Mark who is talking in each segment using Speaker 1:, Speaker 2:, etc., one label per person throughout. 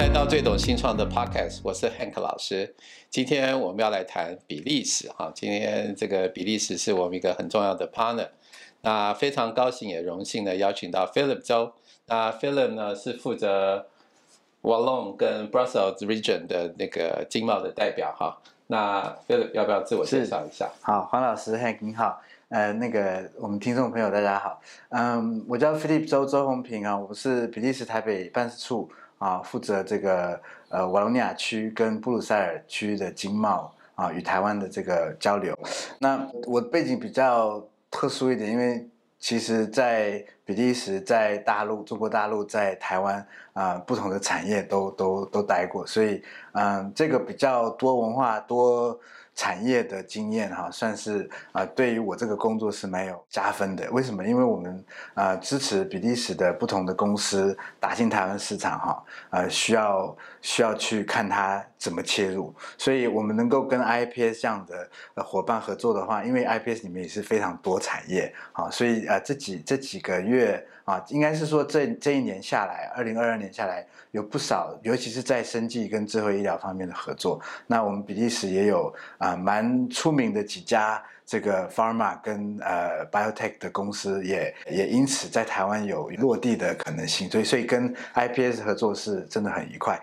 Speaker 1: 来到最懂新创的 Podcast，我是 Hank 老师。今天我们要来谈比利时哈，今天这个比利时是我们一个很重要的 partner。那非常高兴也荣幸的邀请到 Philip 周。那 Philip 呢是负责 Wallon 跟 Brussels region 的那个经贸的代表哈。那 Philip 要不要自我介绍一下？
Speaker 2: 好，黄老师，Hank 你好。呃，那个我们听众朋友大家好。嗯，我叫 Philip 周周红平啊，我是比利时台北办事处啊，负责这个呃瓦隆尼亚区跟布鲁塞尔区的经贸啊与台湾的这个交流。那我背景比较特殊一点，因为其实，在比利时、在大陆、中国大陆、在台湾啊，不同的产业都都都待过，所以嗯，这个比较多文化多。产业的经验哈，算是啊，对于我这个工作是蛮有加分的。为什么？因为我们啊支持比利时的不同的公司打进台湾市场哈，呃，需要需要去看它怎么切入。所以我们能够跟 IPS 这样的伙伴合作的话，因为 IPS 里面也是非常多产业啊，所以呃这几这几个月啊，应该是说这这一年下来，二零二二年下来。有不少，尤其是在生技跟智慧医疗方面的合作。那我们比利时也有啊，蛮出名的几家这个 pharma 跟呃 biotech 的公司，也也因此在台湾有落地的可能性。所以，所以跟 IPS 合作是真的很愉快。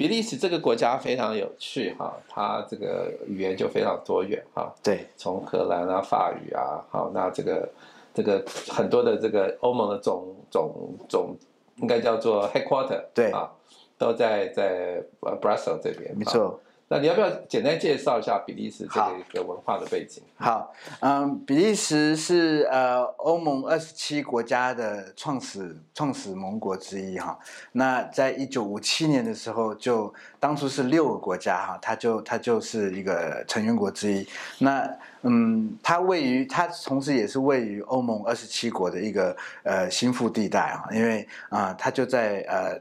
Speaker 1: 比利时这个国家非常有趣哈，它这个语言就非常多元哈。
Speaker 2: 对，
Speaker 1: 从荷兰啊、法语啊，好，那这个这个很多的这个欧盟的总总总。应该叫做 headquarter，
Speaker 2: 对
Speaker 1: 啊，都在在 Brussels 这边，
Speaker 2: 没错。
Speaker 1: 那你要不要简单介绍一下比利时这个一个文化的背景？
Speaker 2: 好，嗯，比利时是呃欧盟二十七国家的创始创始盟国之一哈。那在一九五七年的时候，就当初是六个国家哈，它就它就是一个成员国之一。那嗯，它位于它同时也是位于欧盟二十七国的一个呃心腹地带啊，因为啊它就在呃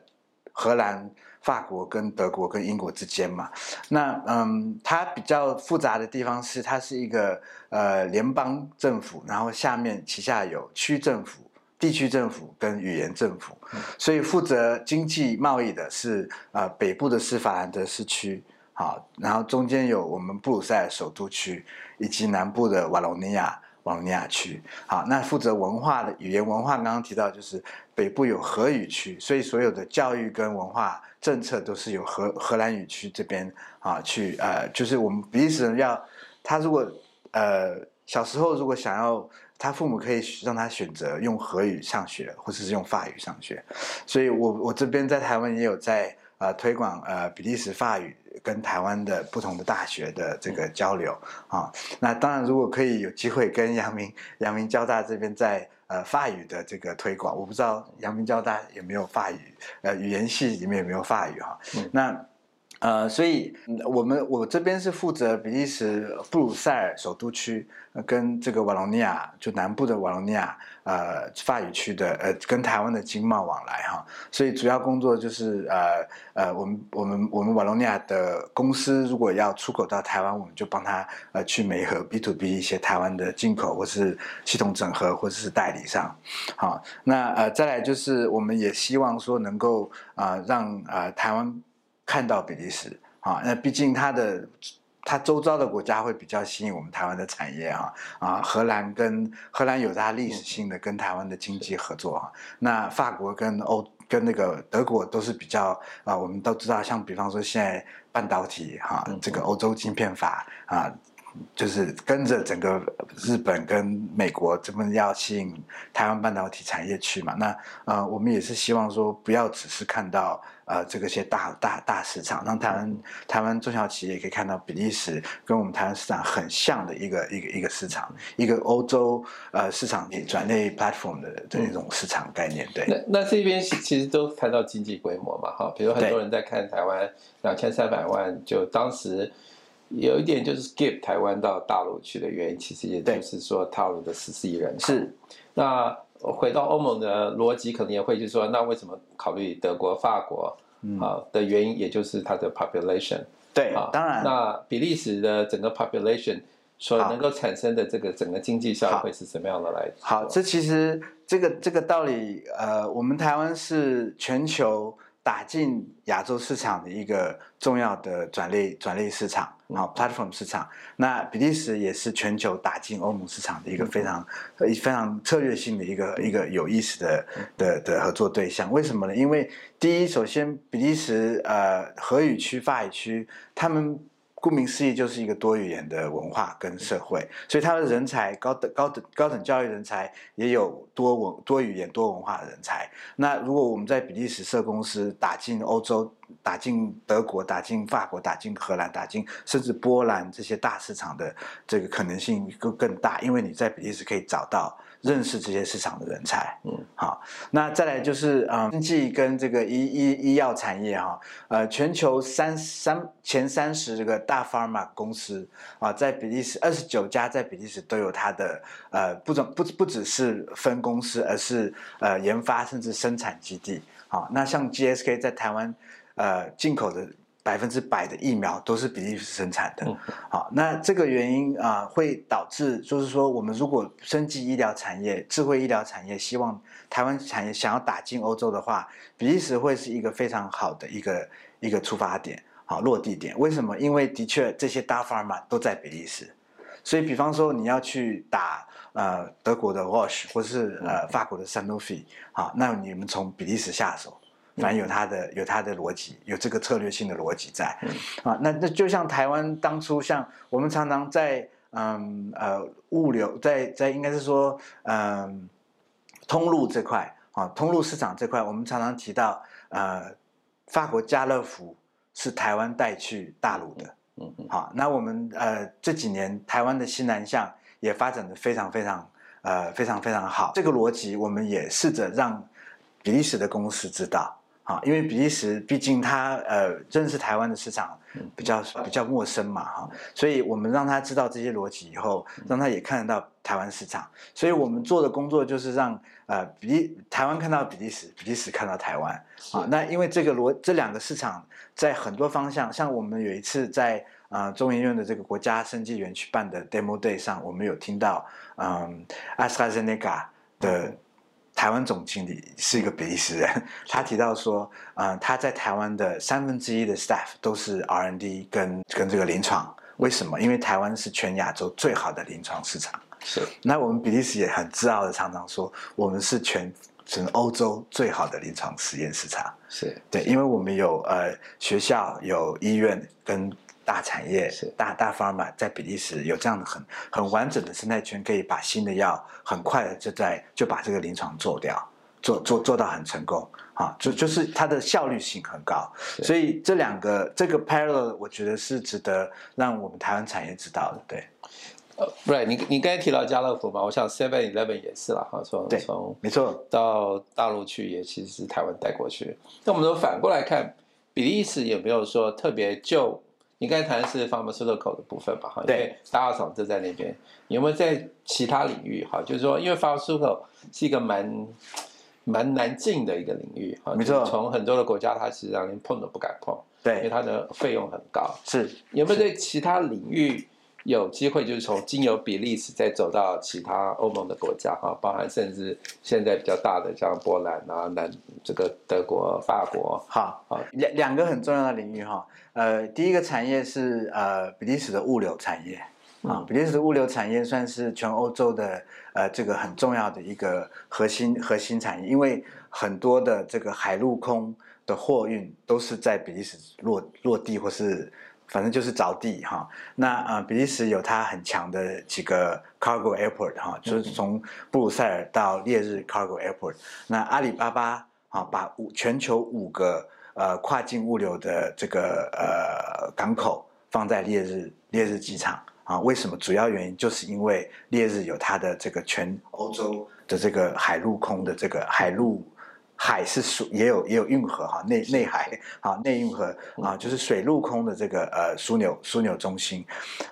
Speaker 2: 荷兰。法国跟德国跟英国之间嘛，那嗯，它比较复杂的地方是，它是一个呃联邦政府，然后下面旗下有区政府、地区政府跟语言政府，所以负责经济贸易的是呃北部的是法兰德斯区，好，然后中间有我们布鲁塞尔首都区，以及南部的瓦隆尼亚。瓦隆尼亚区，好，那负责文化的语言文化，刚刚提到就是北部有荷语区，所以所有的教育跟文化政策都是由荷荷兰语区这边啊去呃，就是我们比利时人要他如果呃小时候如果想要他父母可以让他选择用荷语上学，或者是用法语上学，所以我我这边在台湾也有在呃推广呃比利时法语。跟台湾的不同的大学的这个交流啊，那当然如果可以有机会跟阳明阳明交大这边在呃法语的这个推广，我不知道阳明交大有没有法语，呃语言系里面有没有法语哈，那。呃，所以我们我这边是负责比利时布鲁塞尔首都区跟这个瓦隆尼亚就南部的瓦隆尼亚呃法语区的呃跟台湾的经贸往来哈，所以主要工作就是呃呃我们我们我们瓦隆尼亚的公司如果要出口到台湾，我们就帮他呃去美和 B to B 一些台湾的进口或是系统整合或者是代理商，好，那呃再来就是我们也希望说能够啊让啊台湾。看到比利时啊，那毕竟它的它周遭的国家会比较吸引我们台湾的产业啊啊，荷兰跟荷兰有它历史性的跟台湾的经济合作啊，那法国跟欧跟那个德国都是比较啊，我们都知道，像比方说现在半导体哈，这个欧洲晶片法啊。就是跟着整个日本跟美国这么要吸引台湾半导体产业去嘛？那呃，我们也是希望说，不要只是看到呃这个些大大大市场，让台湾台湾中小企业可以看到比利时跟我们台湾市场很像的一个一个一个市场，一个欧洲呃市场转类 platform 的这种市场概念。对，
Speaker 1: 那那这边其实都谈到经济规模嘛，哈，比如很多人在看台湾两千三百万，就当时。有一点就是 skip 台湾到大陆去的原因，其实也就是说套路的十四亿人。
Speaker 2: 是，
Speaker 1: 那回到欧盟的逻辑，可能也会就是说，那为什么考虑德国、法国啊的原因，也就是它的 population。
Speaker 2: 对，啊，当然。
Speaker 1: 那比利时的整个 population 所能够产生的这个整个经济效益会是什么样的来？
Speaker 2: 好，这其实这个这个道理，呃，我们台湾是全球。打进亚洲市场的一个重要的转类转类市场，好 platform 市场。那比利时也是全球打进欧盟市场的一个非常非常策略性的一个一个有意思的的的合作对象。为什么呢？因为第一，首先比利时呃荷语区、法语区，他们。顾名思义，就是一个多语言的文化跟社会，所以他的人才高等高等高等教育人才也有多文多语言多文化的人才。那如果我们在比利时设公司，打进欧洲，打进德国，打进法国，打进荷兰，打进甚至波兰这些大市场的这个可能性更更大，因为你在比利时可以找到。认识这些市场的人才，嗯，好，那再来就是啊，经济跟这个医医医药产业哈，呃，全球三三前三十这个大 pharma 公司啊，在比利时二十九家在比利时都有它的呃，不总不不只是分公司，而是呃研发甚至生产基地，好，那像 GSK 在台湾呃进口的。百分之百的疫苗都是比利时生产的，好，那这个原因啊，会导致就是说，我们如果升级医疗产业、智慧医疗产业，希望台湾产业想要打进欧洲的话，比利时会是一个非常好的一个一个出发点，好落地点。为什么？因为的确这些大 pharma 都在比利时，所以比方说你要去打呃德国的 Roche 或是呃法国的 Sanofi，好，那你们从比利时下手。反正有它的有它的逻辑，有这个策略性的逻辑在啊。那那就像台湾当初，像我们常常在嗯呃物流，在在应该是说嗯通路这块啊，通路市场这块，我们常常提到呃法国家乐福是台湾带去大陆的，嗯嗯。好，那我们呃这几年台湾的西南向也发展的非常非常呃非常非常好。这个逻辑，我们也试着让比利时的公司知道。啊，因为比利时毕竟他呃认识台湾的市场比较比较陌生嘛哈，所以我们让他知道这些逻辑以后，让他也看得到台湾市场，所以我们做的工作就是让呃比利台湾看到比利时，比利时看到台湾啊。那因为这个逻这两个市场在很多方向，像我们有一次在啊中研院的这个国家生技园区办的 demo day 上，我们有听到嗯 AstraZeneca 的。台湾总经理是一个比利时人，他提到说，嗯，他在台湾的三分之一的 staff 都是 R&D 跟跟这个临床，为什么？因为台湾是全亚洲最好的临床市场。
Speaker 1: 是。
Speaker 2: 那我们比利时也很自傲的常常说，我们是全全欧洲最好的临床实验市场。
Speaker 1: 是
Speaker 2: 对，因为我们有呃学校、有医院跟。大产业是大大 pharma 在比利时有这样的很很完整的生态圈，可以把新的药很快的就在就把这个临床做掉，做做做到很成功啊，就就是它的效率性很高，所以这两个这个 parallel 我觉得是值得让我们台湾产业知道的，对。
Speaker 1: 呃，right，你你刚才提到家乐福嘛，我想 Seven Eleven 也是了哈，从从
Speaker 2: 没错
Speaker 1: 到大陆去也其实是台湾带过去，那我们说反过来看，比利时有没有说特别就？你刚才谈的是 pharmaceutical 的部分吧？哈，因为大二厂就在那边。有没有在其他领域？哈，就是说，因为 pharmaceutical 是一个蛮蛮难进的一个领域。
Speaker 2: 哈没错，
Speaker 1: 从很多的国家，它实际上连碰都不敢碰。
Speaker 2: 对，
Speaker 1: 因为它的费用很高。
Speaker 2: 是
Speaker 1: 有没有在其他领域？有机会就是从经由比利时再走到其他欧盟的国家哈，包含甚至现在比较大的像波兰啊、南这个德国、法国。
Speaker 2: 好，好两两个很重要的领域哈。呃，第一个产业是呃比利时的物流产业啊，比利时的物流产业算是全欧洲的呃这个很重要的一个核心核心产业，因为很多的这个海陆空的货运都是在比利时落落地或是。反正就是着地哈，那啊，比利时有它很强的几个 cargo airport 哈，就是从布鲁塞尔到烈日 cargo airport。那阿里巴巴啊，把五全球五个呃跨境物流的这个呃港口放在烈日烈日机场啊，为什么？主要原因就是因为烈日有它的这个全欧洲的这个海陆空的这个海陆。海是属也有也有运河哈内内海啊 内运河啊就是水陆空的这个呃枢纽枢纽中心，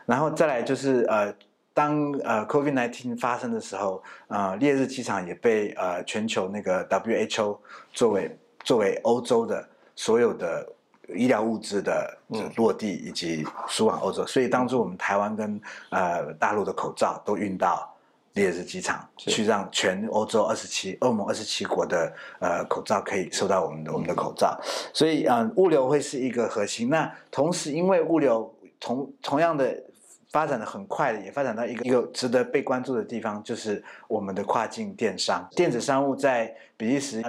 Speaker 2: 然后再来就是呃当呃 COVID nineteen 发生的时候呃烈日机场也被呃全球那个 WHO 作为作为欧洲的所有的医疗物资的落地以及输往欧洲，所以当初我们台湾跟呃大陆的口罩都运到。列日机场，去让全欧洲二十七、欧盟二十七国的呃口罩可以收到我们的我们的口罩。所以啊，物流会是一个核心。那同时，因为物流同同样的。发展的很快的，也发展到一个一个值得被关注的地方，就是我们的跨境电商、电子商务在比利时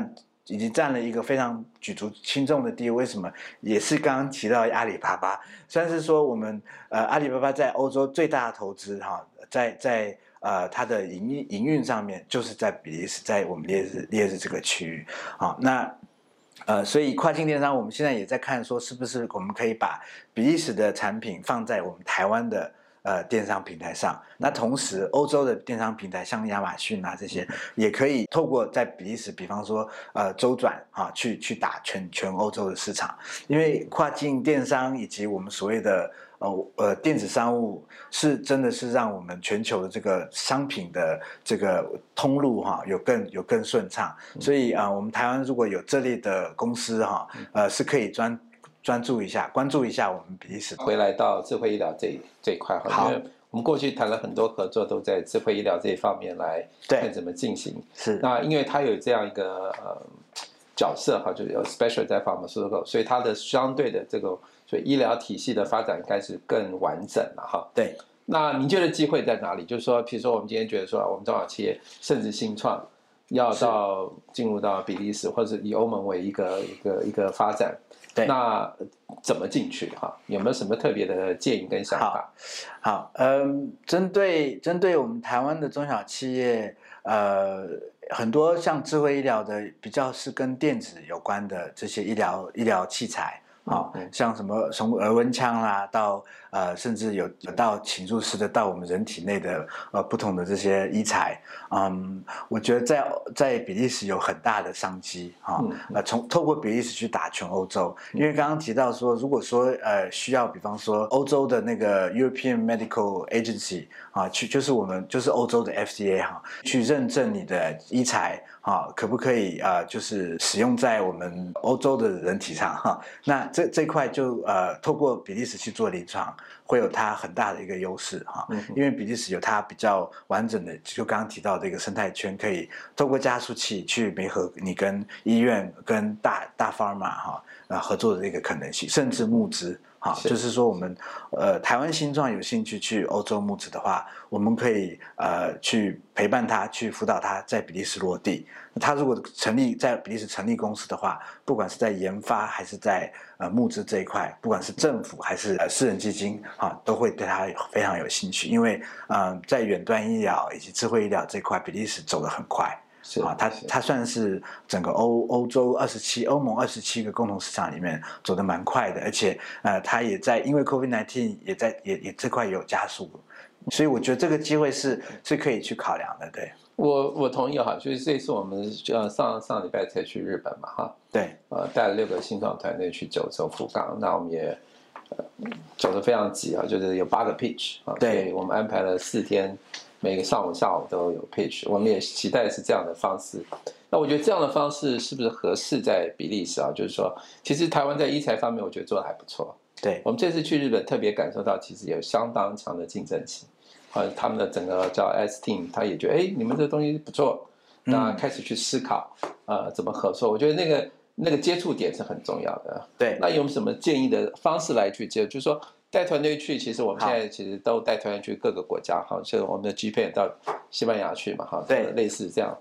Speaker 2: 已经占了一个非常举足轻重的地位。为什么？也是刚刚提到阿里巴巴，虽然是说我们呃阿里巴巴在欧洲最大的投资哈，在在呃它的营运营运上面，就是在比利时，在我们列日列日这个区域好，那呃，所以跨境电商，我们现在也在看说，是不是我们可以把比利时的产品放在我们台湾的。呃，电商平台上，那同时欧洲的电商平台，像亚马逊啊这些，也可以透过在比利时，比方说呃周转啊，去去打全全欧洲的市场。因为跨境电商以及我们所谓的呃呃电子商务，是真的是让我们全球的这个商品的这个通路哈，有更有更顺畅。所以啊，我们台湾如果有这类的公司哈，呃是可以专。专注一下，关注一下我们彼此。
Speaker 1: 回来到智慧医疗这这一块哈，我们过去谈了很多合作，都在智慧医疗这一方面来看怎么进行。
Speaker 2: 是
Speaker 1: 那因为它有这样一个呃角色哈，就是有 special 在 pharmaceutical，所以它的相对的这个所以医疗体系的发展应该是更完整了哈。
Speaker 2: 对。
Speaker 1: 那您觉得机会在哪里？就是说，比如说我们今天觉得说，我们中小企业甚至新创要到进入到比利时，或者以欧盟为一个一个一个发展。对那怎么进去哈？有没有什么特别的建议跟想
Speaker 2: 法？好，嗯，针对针对我们台湾的中小企业，呃，很多像智慧医疗的，比较是跟电子有关的这些医疗医疗器材。啊，像什么从额温枪啦，到呃，甚至有到侵入式的，到我们人体内的呃不同的这些医材，嗯，我觉得在在比利时有很大的商机啊，呃，从透过比利时去打全欧洲，因为刚刚提到说，如果说呃需要，比方说欧洲的那个 European Medical Agency 啊，去就是我们就是欧洲的 FDA 哈，去认证你的医材。啊，可不可以啊？就是使用在我们欧洲的人体上哈。那这这块就呃，透过比利时去做临床，会有它很大的一个优势哈。因为比利时有它比较完整的，就刚刚提到这个生态圈，可以透过加速器去媒合你跟医院、跟大大 pharma 哈啊合作的这个可能性，甚至募资。好，就是说我们，呃，台湾新创有兴趣去欧洲募资的话，我们可以呃去陪伴他，去辅导他在比利时落地。他如果成立在比利时成立公司的话，不管是在研发还是在呃募资这一块，不管是政府还是呃私人基金啊，都会对他非常有兴趣，因为嗯，在远端医疗以及智慧医疗这块，比利时走得很快。
Speaker 1: 是
Speaker 2: 啊，它它算是整个欧欧洲二十七欧盟二十七个共同市场里面走得蛮快的，而且呃，它也在因为 COVID nineteen 也在也也这块有加速，所以我觉得这个机会是是可以去考量的。对，
Speaker 1: 我我同意哈，就是这次我们呃上上礼拜才去日本嘛哈，
Speaker 2: 对，
Speaker 1: 呃带了六个新创团队去九州福冈，那我们也走得非常急啊，就是有八个 pitch 啊，
Speaker 2: 对
Speaker 1: 我们安排了四天。每个上午、下午都有 pitch，我们也期待是这样的方式。那我觉得这样的方式是不是合适在比利时啊？就是说，其实台湾在医材方面，我觉得做的还不错。
Speaker 2: 对
Speaker 1: 我们这次去日本，特别感受到其实有相当强的竞争性。好，他们的整个叫 S team，他也觉得哎，你们这东西不错，那开始去思考呃怎么合作。我觉得那个那个接触点是很重要的。
Speaker 2: 对，
Speaker 1: 那有什么建议的方式来去接？就是说。带团队去，其实我们现在其实都带团队去各个国家，哈，像我们的 G P 到西班牙去嘛，哈，
Speaker 2: 对，
Speaker 1: 类似这样。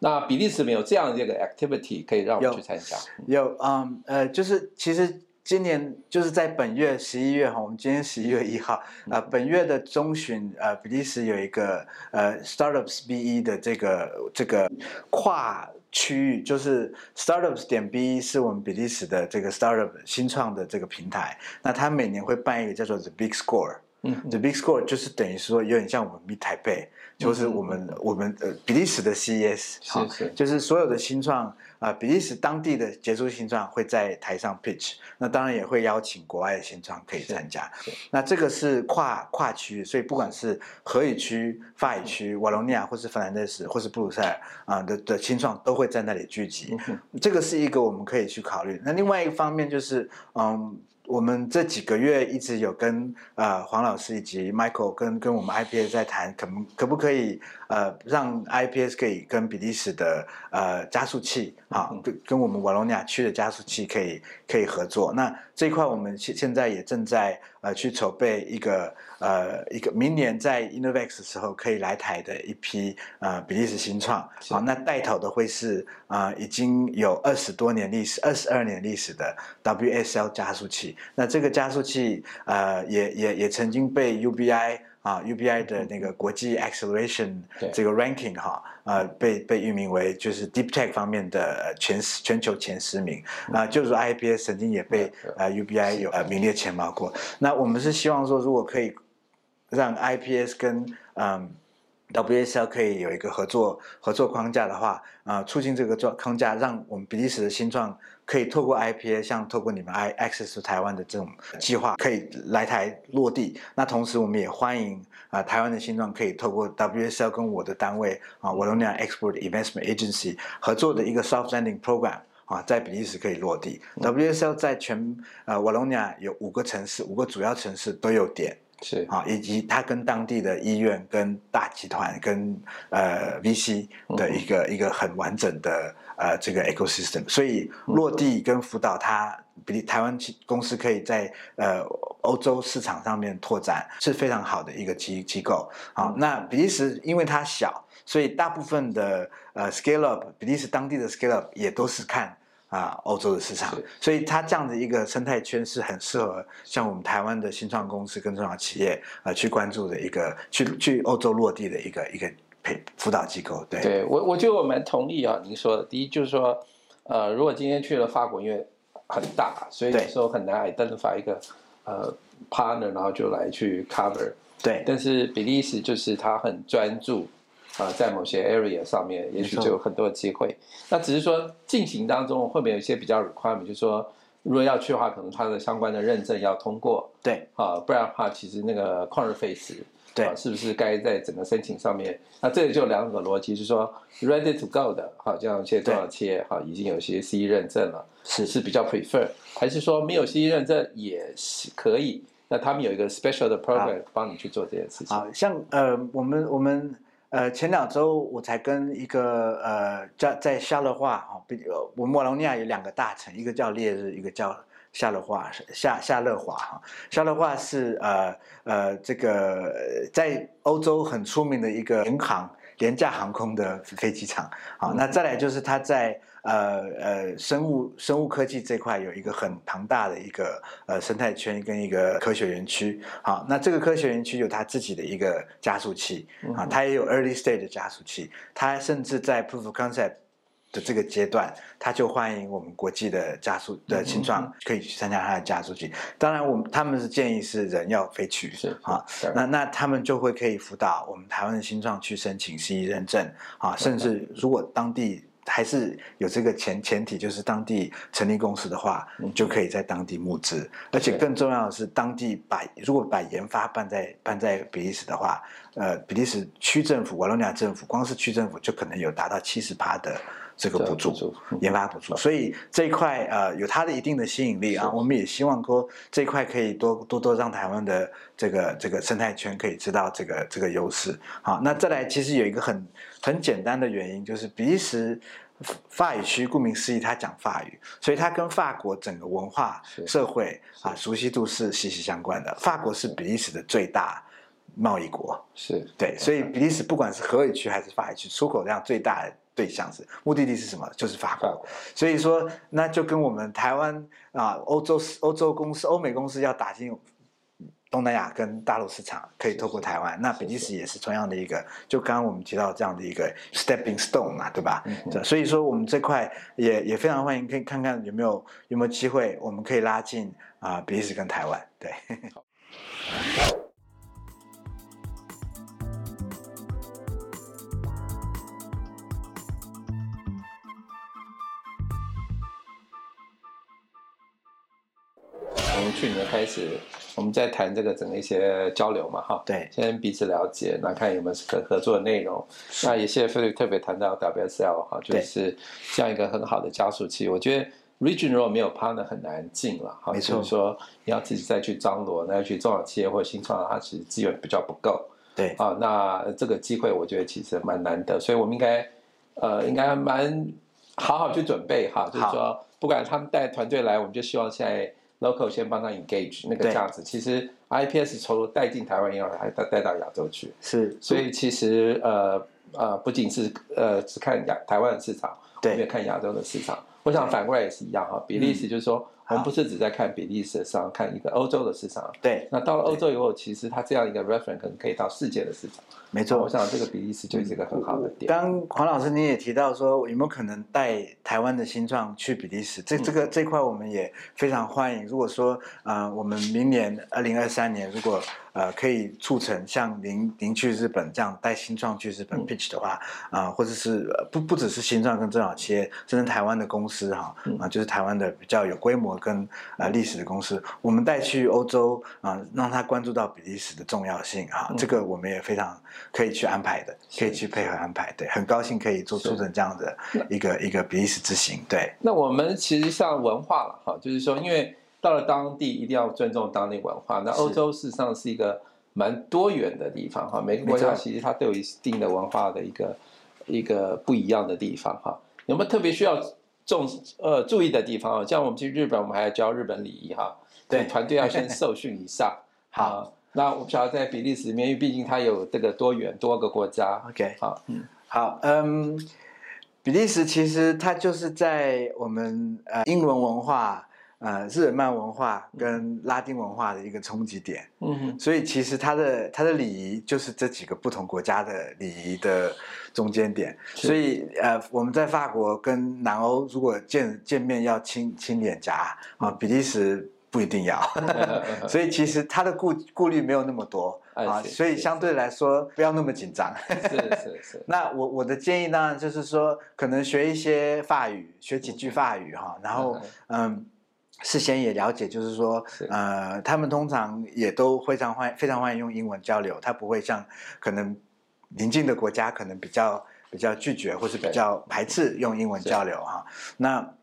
Speaker 1: 那比利时没有这样的一个 activity 可以让我们去参加。
Speaker 2: 有，嗯，呃，就是其实今年就是在本月十一月哈，我们今天十一月一号，啊，本月的中旬，呃，比利时有一个呃 Startups B E 的这个这个跨。区域就是 startups 点 B 是我们比利时的这个 startup 新创的这个平台，那它每年会办一个叫做 The Big Score，嗯，The Big Score 就是等于说有点像我们 Meet 台北，就是我们我们呃比利时的 CES，
Speaker 1: 是是，
Speaker 2: 就是所有的新创。啊，比利时当地的杰出新创会在台上 pitch，那当然也会邀请国外的新创可以参加。那这个是跨跨区，所以不管是荷语区、法语区、瓦隆尼亚，或是芬兰德斯，或是布鲁塞尔啊的的新创都会在那里聚集。这个是一个我们可以去考虑。那另外一个方面就是，嗯。我们这几个月一直有跟呃黄老师以及 Michael 跟跟我们 IPS 在谈，可可不可以呃让 IPS 可以跟比利时的呃加速器啊，跟跟我们瓦罗尼亚区的加速器可以可以合作。那这一块我们现现在也正在呃去筹备一个呃一个明年在 Innovex 的时候可以来台的一批呃比利时新创。好，那带头的会是啊已经有二十多年历史、二十二年历史的 WSL 加速器。那这个加速器，呃，也也也曾经被 UBI 啊 UBI 的那个国际 acceleration 这个 ranking 哈，呃，被被誉名为就是 deep tech 方面的全全球前十名啊，就是 IPS 曾经也被呃 UBI 有呃名列前茅过。那我们是希望说，如果可以让 IPS 跟嗯 WSL 可以有一个合作合作框架的话，啊，促进这个状框架，让我们比利时的新创。可以透过 IPA，像透过你们 I Access 台湾的这种计划，可以来台落地。那同时，我们也欢迎啊台湾的新创可以透过 WSL 跟我的单位啊 Wallonia Export Investment Agency 合作的一个 Soft Landing Program 啊，在比利时可以落地。WSL 在全呃 Wallonia 有五个城市，五个主要城市都有点。
Speaker 1: 是
Speaker 2: 啊，以及它跟当地的医院、跟大集团、跟呃 VC 的一个一个很完整的呃这个 ecosystem，所以落地跟辅导它，比台湾公司可以在呃欧洲市场上面拓展是非常好的一个机机构。好，那比利时因为它小，所以大部分的呃 scale up，比利时当地的 scale up 也都是看。啊，欧洲的市场，所以它这样的一个生态圈是很适合像我们台湾的新创公司跟中小企业呃去关注的一个去去欧洲落地的一个一个陪辅导机构。对，
Speaker 1: 对我我觉得我蛮同意啊，您说的。第一就是说，呃，如果今天去了法国，因为很大，所以有时候很难 identify 一个呃 partner，然后就来去 cover。
Speaker 2: 对，
Speaker 1: 但是比利时就是他很专注。啊，在某些 area 上面，也许就有很多的机会。那只是说进行当中会不会有一些比较 requirement，就是说如果要去的话，可能它的相关的认证要通过。
Speaker 2: 对，
Speaker 1: 啊，不然的话，其实那个 q u a r
Speaker 2: 对，
Speaker 1: 是不是该在整个申请上面？那这里就两个逻辑，就是说 ready to go 的，好，像一些多少企业，哈，已经有些 CE 认证了，
Speaker 2: 是
Speaker 1: 是比较 prefer，还是说没有 CE 认证也是可以？那他们有一个 special 的 program 帮你去做这件事情。
Speaker 2: 好像呃，我们我们。呃，前两周我才跟一个呃，在在夏勒化哈，比我们瓦隆尼亚有两个大城，一个叫烈日，一个叫夏勒华，夏夏勒华哈。夏勒华是呃呃这个在欧洲很出名的一个银行。廉价航空的飞机场，好，那再来就是它在呃呃生物生物科技这块有一个很庞大的一个呃生态圈跟一个科学园区，好，那这个科学园区有它自己的一个加速器，啊，它也有 early stage 的加速器，它甚至在 proof of concept。的这个阶段，他就欢迎我们国际的加速的新创可以去参加他的加速器。当然，我们他们是建议是人要飞去，
Speaker 1: 是
Speaker 2: 啊，那那他们就会可以辅导我们台湾的新创去申请 CE 认证啊，甚至如果当地还是有这个前前提，就是当地成立公司的话，你就可以在当地募资。而且更重要的是，当地把如果把研发办在办在比利时的话，呃，比利时区政府、瓦罗尼亚政府，光是区政府就可能有达到七十趴的。这个补助，研发补助，所以这一块呃有它的一定的吸引力啊。我们也希望说这一块可以多多多让台湾的这个这个生态圈可以知道这个这个优势。好，那再来其实有一个很很简单的原因，就是比利时法语区顾名思义，它讲法语，所以它跟法国整个文化社会啊熟悉度是息息相关的。法国是比利时的最大贸易国，
Speaker 1: 是
Speaker 2: 对，所以比利时不管是荷语区还是法语区，出口量最大的。对象是目的地是什么？就是法国，所以说那就跟我们台湾啊，欧洲欧洲公司、欧美公司要打进东南亚跟大陆市场，可以透过台湾。那比利时也是同样的一个，就刚刚我们提到这样的一个 stepping stone 嘛，对吧？所以说我们这块也也非常欢迎，可以看看有没有有没有机会，我们可以拉近啊比利时跟台湾。对。
Speaker 1: 去年开始，我们在谈这个整个一些交流嘛，哈，
Speaker 2: 对，
Speaker 1: 先彼此了解，那看有没有可合作的内容。那也谢谢菲律特别谈到 WSL 哈，就是这样一个很好的加速器。我觉得 region 如果没有 partner 很难进了，哈，
Speaker 2: 没。错。
Speaker 1: 就是说你要自己再去张罗，那要去中小企业或新创，它其实资源比较不够
Speaker 2: 对，
Speaker 1: 啊。那这个机会我觉得其实蛮难得，所以我们应该呃应该蛮好好去准备哈，就是说不管他们带团队来，我们就希望现在 local 先帮他 engage 那个
Speaker 2: 对
Speaker 1: 这样子。其实 IPS 除了带进台湾以外，还带带到亚洲去。
Speaker 2: 是，
Speaker 1: 所以其实呃呃，不仅是呃只看亚台湾的市场，我们也看亚洲的市场。我想反过来也是一样哈，比利时就是说，我们不是只在看比利时的市场，看一个欧洲的市场。
Speaker 2: 对，
Speaker 1: 那到了欧洲以后，其实它这样一个 reference 可能可以到世界的市场。
Speaker 2: 没错
Speaker 1: 我。想这个比利时就是一个很好的点。
Speaker 2: 刚黄老师您也提到说，有没有可能带台湾的新创去比利时？这
Speaker 1: 嗯
Speaker 2: 这个这块我们也非常欢迎。如果说呃，我们明年二零二三年如果呃可以促成像您您去日本这样带新创去日本
Speaker 1: 嗯
Speaker 2: pitch 的话，啊、或者是呃不不只是新创跟中小企业，甚至台湾的公司哈啊、
Speaker 1: 嗯
Speaker 2: 就是台湾的比较有规模跟呃历史的公司，我们带去欧洲啊、让他关注到比利时的重要性啊，
Speaker 1: 嗯
Speaker 2: 这个我们也非常可以去安排的，可以去配合安排。对，很高兴可以做
Speaker 1: 是
Speaker 2: 出成这样的一个一个比利时之行。对，
Speaker 1: 那我们其实像文化了哈，就是说，因为到了当地一定要尊重当地文化。那欧洲事实上是一个蛮多元的地方哈，每个国家其实它都有一定的文化的一个一个不一样的地方哈。有没有特别需要重呃注意的地方啊？像我们去日本，我们还要教日本礼仪哈，
Speaker 2: 对
Speaker 1: 团队要先受训一下。
Speaker 2: 好
Speaker 1: 啊，那我不晓得在比利时里面，因为毕竟它有这个多元多个国家。
Speaker 2: OK，
Speaker 1: 好，嗯，
Speaker 2: 好，嗯，比利时其实它就是在我们呃英文文化、呃日耳曼文化跟拉丁文化的一个冲击点。
Speaker 1: 嗯哼，
Speaker 2: 所以其实它的它的礼仪就是这几个不同国家的礼仪的中间点。所以呃，我们在法国跟南欧如果见见面要亲亲脸颊啊，比利时不一定要。所以其实他的顾顾虑没有那么多啊，所以相对来说不要那么紧张。
Speaker 1: 是是是，
Speaker 2: 那我我的建议当然就是说，可能学一些法语，学几句法语哈，然后嗯，事先也了解，就是说
Speaker 1: 是
Speaker 2: 呃，他们通常也都非常欢非常欢迎用英文交流，他不会像可能邻近的国家可能比较比较拒绝或是比
Speaker 1: 对
Speaker 2: 较排斥用英文交流哈。那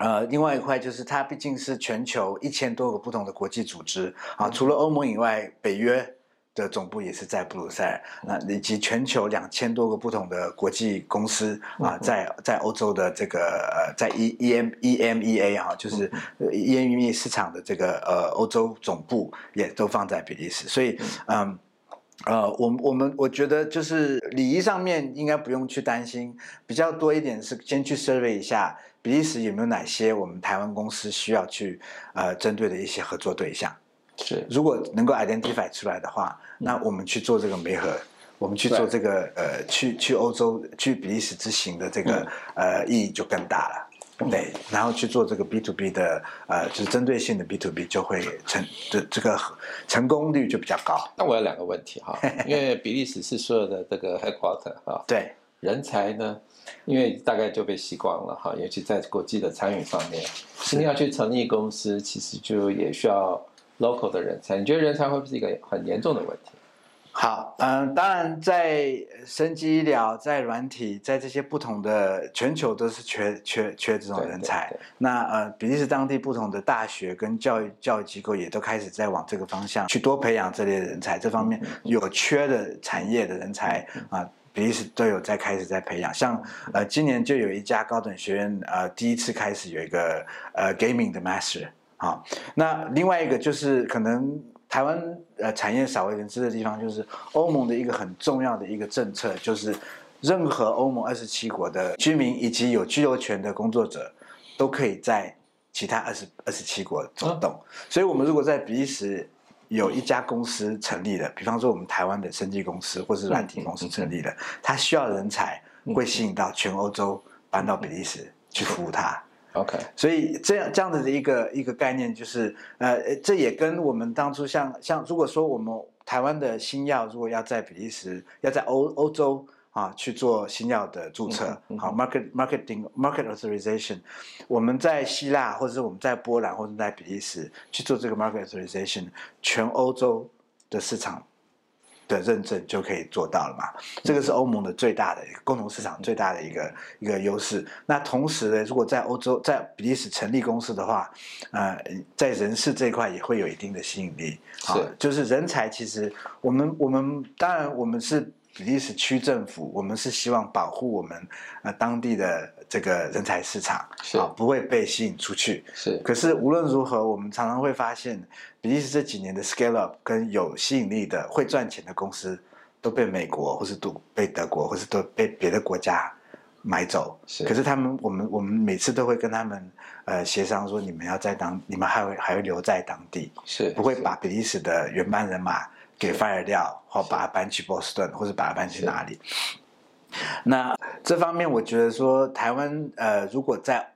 Speaker 2: 呃，另外一块就是它毕竟是全球一千多个不同的国际组织啊，除了欧盟以外，北约的总部也是在布鲁塞尔，那以及全球两千多个不同的国际公司啊，在在欧洲的这个呃，在 E E M E M E A 哈，就是呃 E M E 市场的这个呃欧洲总部也都放在比利时，所以嗯。呃，我我们我觉得就是礼仪上面应该不用去担心，比较多一点是先去 survey 一下比利时有没有哪些我们台湾公司需要去呃针对的一些合作对象。
Speaker 1: 是。
Speaker 2: 如果能够 identify 出来的话，那我们去做这个媒合，我们去做
Speaker 1: 对。
Speaker 2: 这个呃去去欧洲去比利时之行的这个、呃意义就更大了。对，然后去做这个 B to B 的呃，就是针对性的 B to B 就会成这这个成功率就比较高。
Speaker 1: 那我有两个问题哈，因为比利时是所有的这个 headquarter 哈，
Speaker 2: 对，
Speaker 1: 人才呢，因为大概就被吸光了哈，尤其在国际的参与方面，今天要去成立公司，其实就也需要 local 的人才。你觉得人才会不会是一个很严重的问题？
Speaker 2: 好，嗯，当然在生技医疗、在软体、在这些不同的全球都是缺缺缺这种人才
Speaker 1: 对。
Speaker 2: 那呃，比利时当地不同的大学跟教育教育机构也都开始在往这个方向去多培养这类人才。这方面
Speaker 1: 嗯
Speaker 2: 有缺的产业的人才啊。比利时都有在开始在培养，像呃，今年就有一家高等学院呃，第一次开始有一个呃 gaming 的 master 啊。那另外一个就是可能台湾呃产业少为人知的地方，就是欧盟的一个很重要的一个政策，就是任何欧盟二十七国的居民以及有居留权的工作者，都可以在其他二十二十七国走动。所以，我们如果在比利时有一家公司成立了，比方说我们台湾的生技公司或是软体公司成立了，它需要人才，会吸引到全欧洲搬到比利时去服务它。
Speaker 1: OK，
Speaker 2: 所以这样这样子的一个一个概念，就是呃，这也跟我们当初像像如果说我们台湾的新药如果要在比利时，要在欧欧洲啊去做新药的注册，
Speaker 1: 嗯嗯
Speaker 2: 好 market marketing market authorization，我们在希腊或者是我们在波兰或者在比利时去做这个 market authorization，全欧洲的市场的认证就可以做到了嘛。这个是欧盟的最大的一个共同市场最大的一个一个优势。那同时呢，如果在欧洲在比利时成立公司的话，呃，在人事这一块也会有一定的吸引力。
Speaker 1: 是，
Speaker 2: 就是人才其实我们我们当然我们是。比利时区政府，我们是希望保护我们呃当地的这个人才市场，
Speaker 1: 是啊，
Speaker 2: 不会被吸引出去。
Speaker 1: 是，
Speaker 2: 可是无论如何，我们常常会发现，比利时这几年的 scale up 跟有吸引力的、会赚钱的公司，都被美国或是都被德国或是都被别的国家买走。
Speaker 1: 是，
Speaker 2: 可是他们，我们我们每次都会跟他们呃协商说，你们要在当，你们还会还会留在当地，
Speaker 1: 是
Speaker 2: 不会把比利时的原班人马。给 fire 掉，或把它搬去波士顿，或者把它搬去哪里？那这方面，我觉得说台湾呃，如果在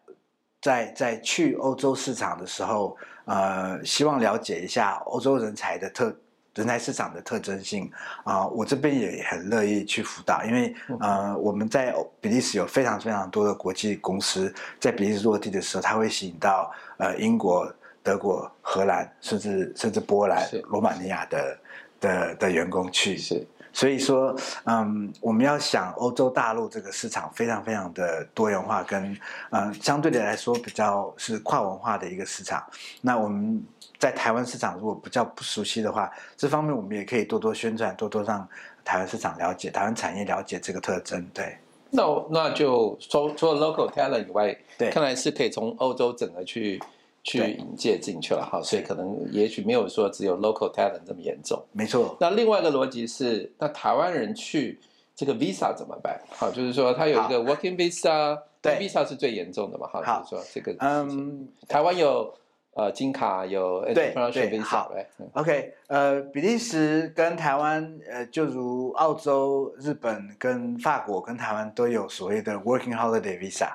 Speaker 2: 在在去欧洲市场的时候，呃，希望了解一下欧洲人才的特人才市场的特征性啊，我这边也很乐意去辅导，因为呃，我们在比利时有非常非常多的国际公司在比利时落地的时候，它会吸引到呃英国、德国、荷兰，甚至甚至波兰、罗马尼亚的。的的员工去
Speaker 1: 是，
Speaker 2: 所以说，嗯，我们要想欧洲大陆这个市场非常非常的多元化，跟嗯相对的来说比较是跨文化的一个市场。那我们在台湾市场如果比较不熟悉的话，这方面我们也可以多多宣传，多多让台湾市场了解，台湾产业了解这个特征。对，
Speaker 1: 那那就除除了 local talent 以外，
Speaker 2: 对，
Speaker 1: 看来是可以从欧洲整个去。去引介进去了哈，所以可能也许没有说只有 local talent 这么严重。
Speaker 2: 没错。
Speaker 1: 那另外一个逻辑是，那台湾人去这个 visa 怎么办？好，就是说他有一个 working visa，
Speaker 2: 对
Speaker 1: ，visa 是最严重的嘛。
Speaker 2: 好，
Speaker 1: 就是说这个，嗯，台湾有呃金卡，有
Speaker 2: 对对好，OK，呃，比利时跟台湾呃，就如澳洲、日本跟法国跟台湾都有所谓的 working holiday visa。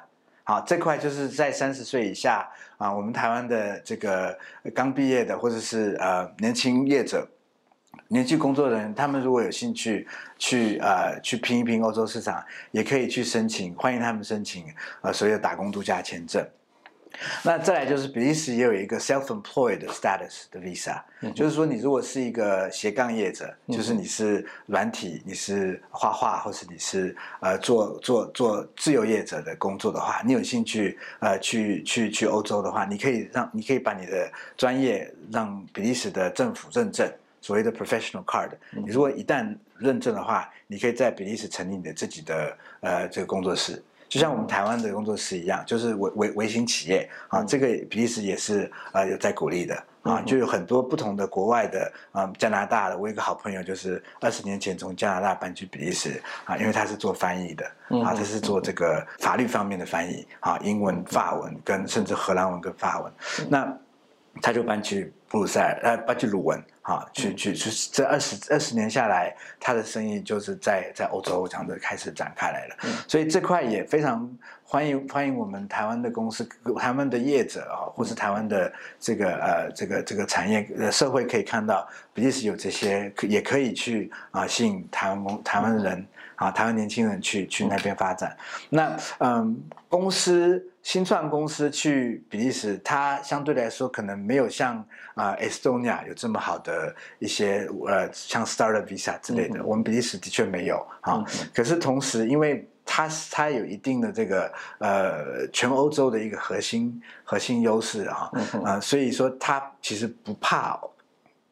Speaker 2: 好，这块就是在三十岁以下啊，我们台湾的这个刚毕业的或者是呃年轻业者、年轻工作人员，他们如果有兴趣去呃去拼一拼欧洲市场，也可以去申请，欢迎他们申请呃所有打工度假签证。那再来就是比利时也有一个 self-employed status 的 visa，就是说你如果是一个斜杠业者，就是你是软体，你是画画，或是你是呃做做做自由业者的工作的话，你有兴趣呃去去去欧洲的话，你可以让你可以把你的专业让比利时的政府认证，所谓的 professional card。你如果一旦认证的话，你可以在比利时成立你的自己的呃这个工作室。就像我们台湾的工作室一样，就是微微微型企业啊，这个比利时也是呃有在鼓励的啊，就有很多不同的国外的啊，加拿大的，我有一个好朋友就是二十年前从加拿大搬去比利时啊，因为他是做翻译的啊，他是做这个法律方面的翻译啊，英文、法文跟甚至荷兰文跟法文，那他就搬去布鲁塞尔，呃，巴吉鲁文。啊，去去去，这二十二十年下来，他的生意就是在在欧洲这样子开始展开来了，所以这块也非常欢迎欢迎我们台湾的公司、台湾的业者啊，或是台湾的这个呃这个这个产业呃社会可以看到，比利时有这些也可以去啊吸引台湾公台湾人啊台湾年轻人去去那边发展。那嗯，公司新创公司去比利时，它相对来说可能没有像啊 Estonia 有这么好的。呃，一些呃，像 Startup Visa 之类的，我们比利时的确没有啊。可是同时，因为它它有一定的这个呃，全欧洲的一个核心核心优势啊，啊，所以说它其实不怕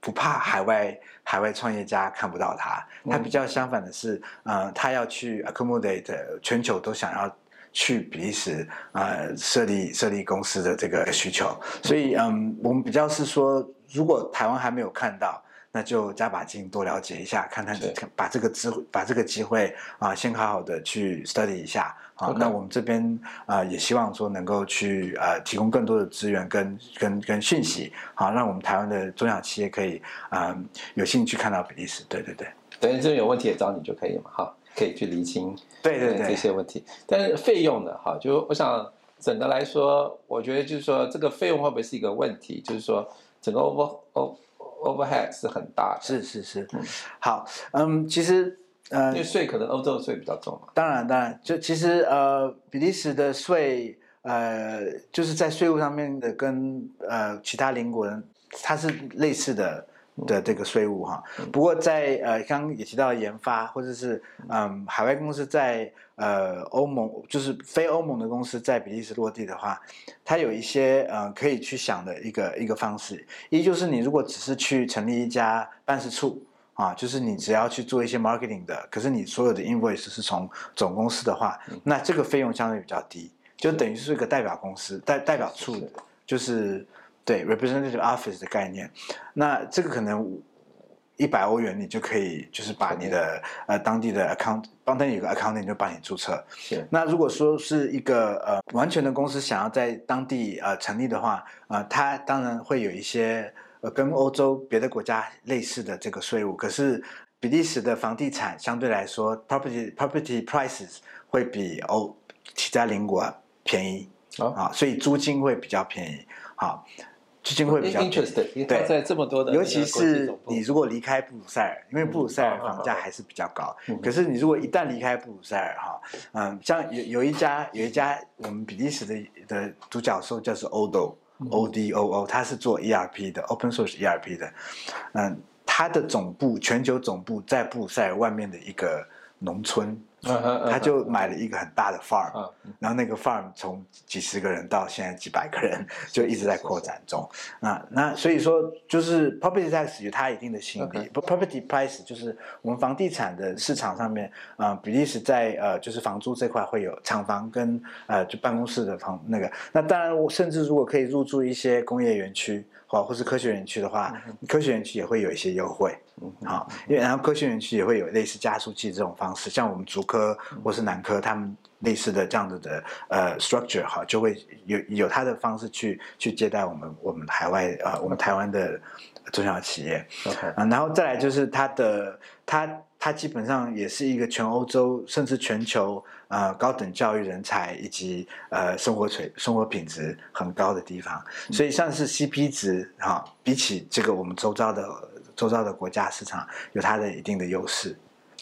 Speaker 2: 不怕海外海外创业家看不到他，他比较相反的是，呃，他要去 accommodate 全球都想要去比利时呃设立设立公司的这个需求。所以嗯，我们比较是说。如果台湾还没有看到，那就加把劲多了解一下，看看把这个机把这个机会啊，先好好的去 study 一下啊。那我们这边啊，也希望说能够去呃提供更多的资源跟跟跟讯息，好让我们台湾的中小企业可以啊有兴趣看到比利时。对对对，
Speaker 1: 等于这边有问题也找你就可以嘛，哈，可以去厘清
Speaker 2: 对对对
Speaker 1: 这些问题。但是费用呢，哈，就我想整个来说，我觉得就是说这个费用会不会是一个问题？就是说。整个 over over overhead 是很大的，
Speaker 2: 是是是，好，嗯，其实
Speaker 1: 呃，因为税可能欧洲的税比较重嘛，
Speaker 2: 当然当然，就其实呃，比利时的税呃，就是在税务上面的跟呃其他邻国人它是类似的的这个税务哈。不过在呃刚刚也提到研发或者是嗯海外公司在呃欧盟就是非欧盟的公司在比利时落地的话，它有一些呃可以去想的一个一个方式。一就是你如果只是去成立一家办事处。啊，就是你只要去做一些 marketing 的，可是你所有的 invoice 是从总公司的话，那这个费用相对比较低，就等于是一个代表公司代代表处的，就是对 representative office 的概念。那这个可能一百欧元你就可以，就是把你的呃当地的 account 帮他有个 account，你就帮你注册。
Speaker 1: 是。
Speaker 2: 那如果说是一个呃完全的公司想要在当地呃成立的话，呃，它当然会有一些。呃，跟欧洲别的国家类似的这个税务，可是比利时的房地产相对来说，property property prices 会比欧其他邻国便宜啊，所以租金会比较便宜，好，租金会比较便
Speaker 1: 宜。对，在这么多的，
Speaker 2: 尤其是你如果离开布鲁塞尔，因为布鲁塞尔房价还是比较高，可是你如果一旦离开布鲁塞尔，哈，嗯，像有有一家有一家我们比利时的的独角兽叫做 Odo。O D O O，它是做 E R P 的，Open Source E R P 的，嗯，它的总部全球总部在布塞尔外面的一个农村。他就买了一个很大的 farm，然后那个 farm 从几十个人到现在几百个人，就一直在扩展中。那那所以说，就是 property tax 有它一定的吸引力。不，property price 就是我们房地产的市场上面，呃，比利时在呃就是房租这块会有厂房跟呃就办公室的房那个。那当然，我甚至如果可以入驻一些工业园区。或或是科学园区的话，科学园区也会有一些优惠，好，因为然后科学园区也会有类似加速器这种方式，像我们竹科或是南科，他们类似的这样子的呃 structure 哈，就会有有他的方式去去接待我们我们海外呃我们台湾的中小企业，OK，然后再来就是它的它它基本上也是一个全欧洲甚至全球。呃，高等教育人才以及呃生活水生活品质很高的地方，所以像是 CP 值哈，比起这个我们周遭的周遭的国家市场，有它的一定的优势。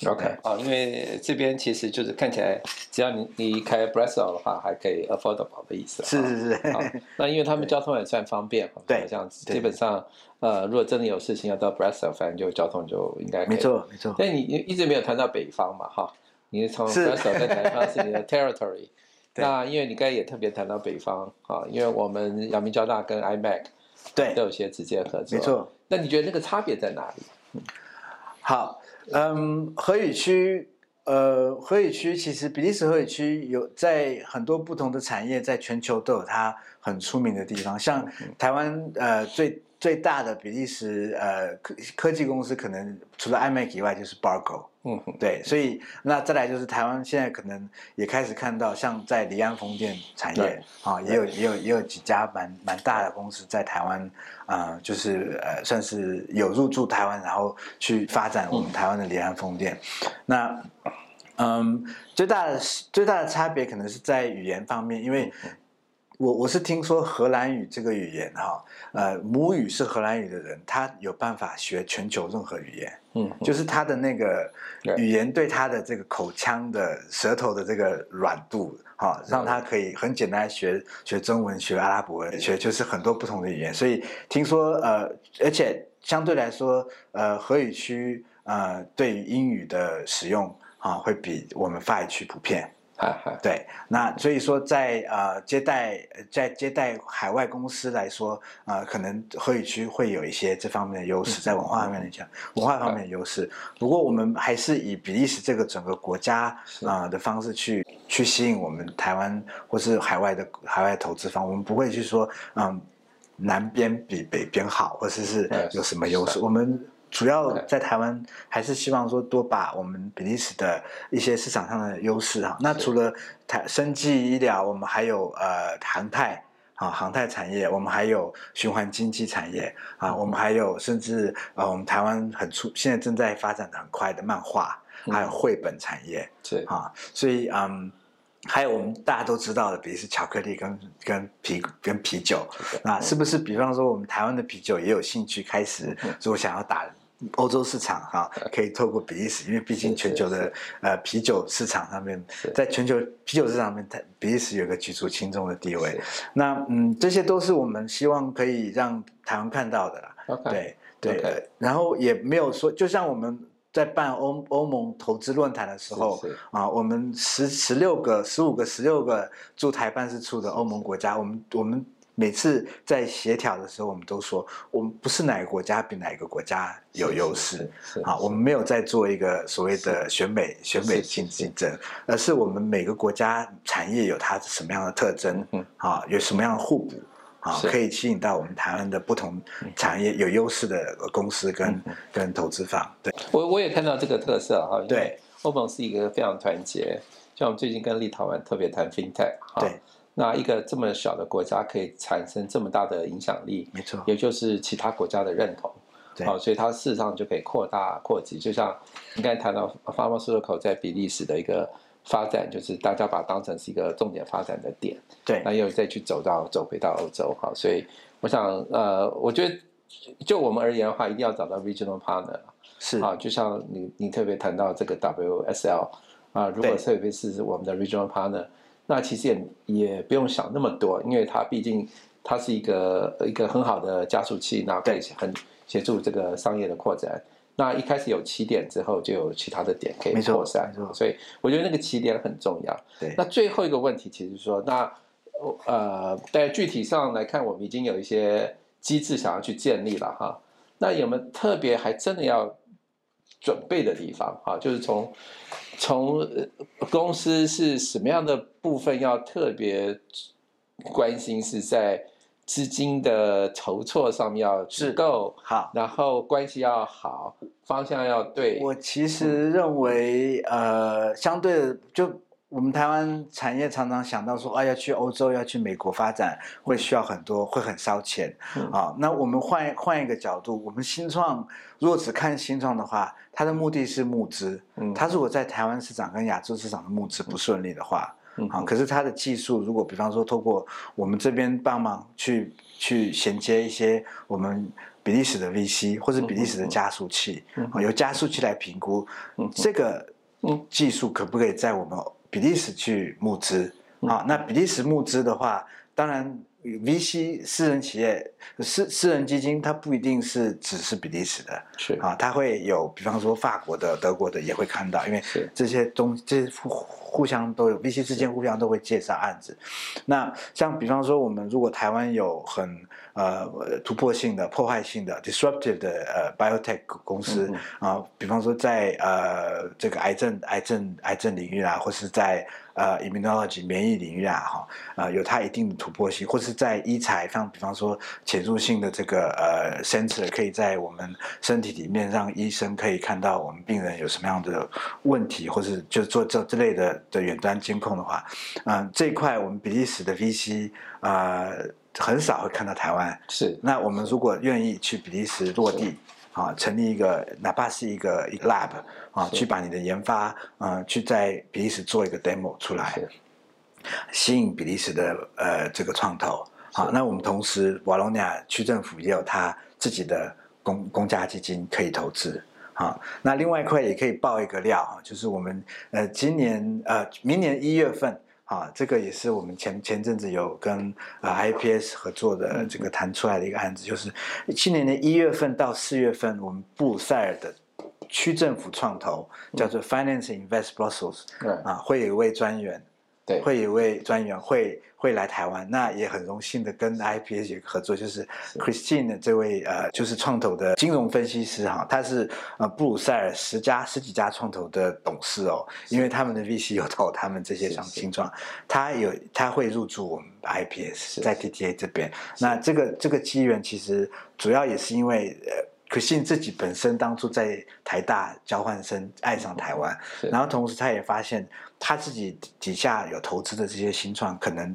Speaker 1: OK，啊，因为这边其实就是看起来，只要你离开 Brazil 的话，还可以 affordable 的意思。
Speaker 2: 是是是。
Speaker 1: 那因为他们交通也算方便，
Speaker 2: 对，
Speaker 1: 这样子，基本上呃，如果真的有事情要到 Brazil，反正就交通就应该
Speaker 2: 没错没错。
Speaker 1: 但你一直没有谈到北方嘛，哈。你从 Brazil 在南方是你的 territory，那因为你刚才也特别谈到北方啊，因为我们阳明交大跟 iMac
Speaker 2: 对
Speaker 1: 都有些直接合作，
Speaker 2: 没错。
Speaker 1: 那你觉得那个差别在哪里？
Speaker 2: 好，嗯，河语区，呃，河语区其实比利时河语区有在很多不同的产业，在全球都有它很出名的地方，像台湾呃最。最大的比利时呃科科技公司可能除了 iMac 以外就是 Bargo，嗯，对，所以那再来就是台湾现在可能也开始看到像在离岸风电产业啊，也有也有也有几家蛮蛮大的公司在台湾啊，就是呃算是有入驻台湾，然后去发展我们台湾的离岸风电。那嗯，最大的最大的差别可能是在语言方面，因为。我我是听说荷兰语这个语言哈，呃，母语是荷兰语的人，他有办法学全球任何语言，嗯，就是他的那个语言对他的这个口腔的舌头的这个软度，哈，让他可以很简单学学中文、学阿拉伯文、学就是很多不同的语言。所以听说呃，而且相对来说，呃，荷语区呃对于英语的使用啊，会比我们法语区普遍。对，那所以说在呃接待在接待海外公司来说，呃，可能会语区会有一些这方面的优势，在文化方面来讲，文化方面的优势。不过我们还是以比利时这个整个国家啊的方式去去吸引我们台湾或是海外的海外投资方，我们不会去说嗯南边比北边好，或者是有什么优势，我们。主要在台湾还是希望说多把我们比利时的一些市场上的优势哈。那除了台生技医疗，我们还有呃航太啊航太产业，我们还有循环经济产业啊，我们还有甚至呃我们台湾很出现在正在发展的很快的漫画，还有绘本产业
Speaker 1: 是。
Speaker 2: 啊，所以嗯还有我们大家都知道的，比如是巧克力跟跟啤跟啤酒，那是不是比方说我们台湾的啤酒也有兴趣开始如果想要打？欧洲市场哈，可以透过比利时，因为毕竟全球的呃啤酒市场上面，在全球啤酒市场上面，比利时有个举足轻重的地位。那嗯，这些都是我们希望可以让台湾看到的啦。对，对然后也没有说，就像我们在办欧欧盟投资论坛的时候啊，我们十十六个、十五个、十六个驻台办事处的欧盟国家，我们我们每次在协调的时候，我们都说，我们不是哪个国家比哪个国家有优势。啊，我们没有在做一个所谓的选美选美
Speaker 1: 是
Speaker 2: 竞
Speaker 1: 是。
Speaker 2: 竞争，而是我们每个国家产业有它什么样的特征
Speaker 1: 嗯，
Speaker 2: 啊，有什么样的互补啊，可以吸引到我们台湾的不同产业有优势的公司跟
Speaker 1: 嗯
Speaker 2: 跟投资方。对，
Speaker 1: 我我也看到这个特色哈，
Speaker 2: 对。
Speaker 1: 欧盟是一个非常团结，像我们最近跟立陶宛特别谈 FinTech 哈，
Speaker 2: 对，
Speaker 1: 那一个这么小的国家可以产生这么大的影响力，
Speaker 2: 没错，
Speaker 1: 也就是其他国家的认同。
Speaker 2: 对。
Speaker 1: 好，所以它事实上就可以扩大扩及，就像你刚才谈到 Pharmaceutical 在比利时的一个发展，就是大家把它当成是一个重点发展的点，
Speaker 2: 对。
Speaker 1: 那又再去走到走回到欧洲哈，所以我想呃，我觉得就我们而言的话，一定要找到 regional partner
Speaker 2: 是。
Speaker 1: 啊，就像你你特别谈到这个 WSL 啊，如果特别是我们的 regional partner，那其实也也不用想那么多，因为它毕竟它是一个一个很好的加速器，那可以很协助这个商业的扩展。那一开始有起点之后，就有其他的点可以
Speaker 2: 没错
Speaker 1: 扩散所以我觉得那个起点很重要。
Speaker 2: 对
Speaker 1: 那最后一个问题，其实说，那呃，在具体上来看，我们已经有一些机制想要去建立了哈。那有没有特别还真的要准备的地方哈？就是从从呃公司是什么样的部分要特别关心，是在资金的筹措上面要足够，
Speaker 2: 好。
Speaker 1: 然后关系要好，方向要对。
Speaker 2: 我其实认为，呃，相对，就我们台湾产业常常想到说，啊，要去欧洲、要去美国发展，会需要很多，会很烧钱
Speaker 1: 嗯。
Speaker 2: 啊。那我们换换一个角度，我们新创如果只看新创的话，它的目的是募资。
Speaker 1: 嗯。
Speaker 2: 它如果在台湾市场跟亚洲市场的募资不顺利的话，
Speaker 1: 嗯
Speaker 2: 啊，可是它的技术，如果比方说透过我们这边帮忙去去衔接一些我们比利时的 VC 或者比利时的加速器，啊，由加速器来评估
Speaker 1: 嗯。
Speaker 2: 这个
Speaker 1: 嗯。
Speaker 2: 技术可不可以在我们比利时去募资。啊？那比利时募资的话，当然 VC 私人企业、私私人基金，它不一定是只是比利时的，
Speaker 1: 是。
Speaker 2: 啊，它会有，比方说法国的、德国的也会看到，因为
Speaker 1: 是。
Speaker 2: 这些东这些互互相都有，VC 之间互相都会介绍案子。那像比方说，我们如果台湾有很呃突破性的、破坏性的 disruptive 的呃 biotech 公司
Speaker 1: 嗯
Speaker 2: 啊、比方说在呃这个癌症、癌症、癌症领域啊，或是在呃 immunology 免疫领域啊，哈，呃有它一定的突破性，或是在医材，像比方说潜入性的这个呃 sensor，可以在我们身体里面让医生可以看到我们病人有什么样的问题，或是就做这这类的的远端监控的话，嗯、这一块我们比利时的 VC 呃很少会看到台湾，
Speaker 1: 是。
Speaker 2: 那我们如果愿意去比利时落地，啊，成立一个哪怕是一个一个 lab 啊，去把你的研发，呃，去在比利时做一个 demo 出来，吸引比利时的呃这个创投。好，那我们同时瓦隆尼亚区政府也有他自己的公公家基金可以投资。好，那另外一块也可以爆一个料啊，就是我们呃今年呃明年一月份。啊，这个也是我们前前阵子有跟呃 IPS 合作的这个谈出来的一个案子，就是去年的一月份到四月份，我们布鲁塞尔的区政府创投叫做 Finance Invest Brussels
Speaker 1: 嗯
Speaker 2: 啊，会有一位专员，
Speaker 1: 对。
Speaker 2: 会有一位专员会会来台湾，那也很荣幸的跟个合作，就是 Christine 这位呃就是创投的金融分析师哈，他是呃布鲁塞尔十家十几家创投的董事哦，因为他们的 VC 有投他们这些商
Speaker 1: 是
Speaker 2: 新创，他有他会入驻我们 IPS 在 TTA 这边，那这个这个机缘其实主要也是因为呃。Christine 自己本身当初在台大交换生，爱上台湾，然后同时他也发现他自己底下有投资的这些新创，可能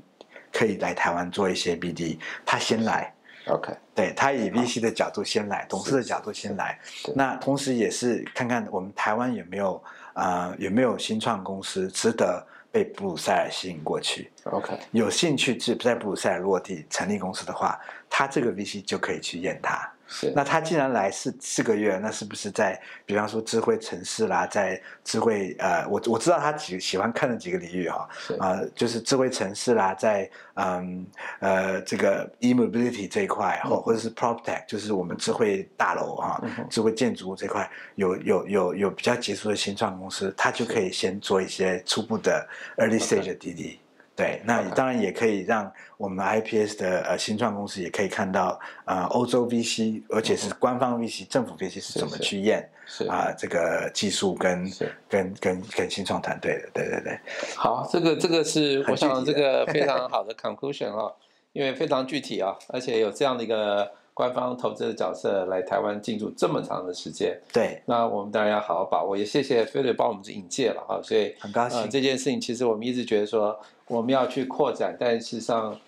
Speaker 2: 可以来台湾做一些 BD，他先来
Speaker 1: ，OK。
Speaker 2: 对他以 VC 的角度先来，董事的角度先来，那同时也是看看我们台湾有没有呃有没有新创公司值得被布鲁塞尔吸引过去
Speaker 1: ，OK。
Speaker 2: 有兴趣在在布鲁塞尔落地成立公司的话，他这个 VC 就可以去验他。
Speaker 1: 是。
Speaker 2: 那他既然来是四个月，那是不是在比方说智慧城市啦，在智慧呃，我我知道他几喜欢看的几个领域哈，
Speaker 1: 是。
Speaker 2: 啊、就是智慧城市啦，在嗯呃这个 e-mobility 这一块，或或者是 PropTech，就是我们智慧大楼哈、
Speaker 1: 嗯
Speaker 2: 智慧建筑物这块有有有有比较杰出的新创公司，他就可以先做一些初步的 early stage 的滴滴。对，那当然也可以让我们 IPS 的呃新创公司也可以看到呃欧洲 VC，而且是官方 VC、政府 VC 是怎么去验
Speaker 1: 是。
Speaker 2: 啊、这个技术跟跟跟跟新创团队的，对对对，
Speaker 1: 好，这个这个是我想这个非常好的 conclusion 啊，因为非常具体啊，而且有这样的一个官方投资的角色来台湾进驻这么长的时间，
Speaker 2: 对，
Speaker 1: 那我们当然要好好把握。也谢谢菲瑞帮我们引荐了哈，所以
Speaker 2: 很高兴。
Speaker 1: 呃这件事情其实我们一直觉得说我们要去扩展，但事实上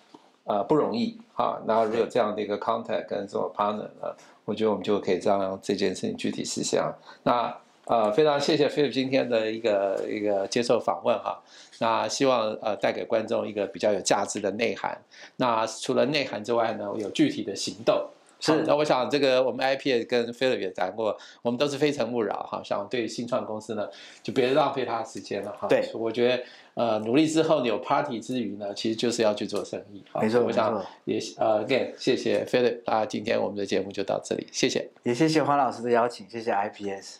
Speaker 1: 呃不容易哈。那如果有这样的一个 contact 跟这种 partner 呢，我觉得我们就可以这样这件事情具体实现啊。那呃，非常谢谢 Phil 今天的一个一个接受访问哈。那希望呃带给观众一个比较有价值的内涵。那除了内涵之外呢，有具体的行动。
Speaker 2: 是
Speaker 1: 那我想这个我们 IP 跟菲利也谈过，我们都是非诚勿扰哈。想对新创公司呢，就别浪费他的时间了哈。
Speaker 2: 对
Speaker 1: 我觉得呃努力之后有 party 之余呢，其实就是要去做生意。好
Speaker 2: 没错
Speaker 1: 我想也呃 again 谢谢菲利啊，今天我们的节目就到这里，谢谢。
Speaker 2: 也谢谢黄老师的邀请，谢谢 IPS。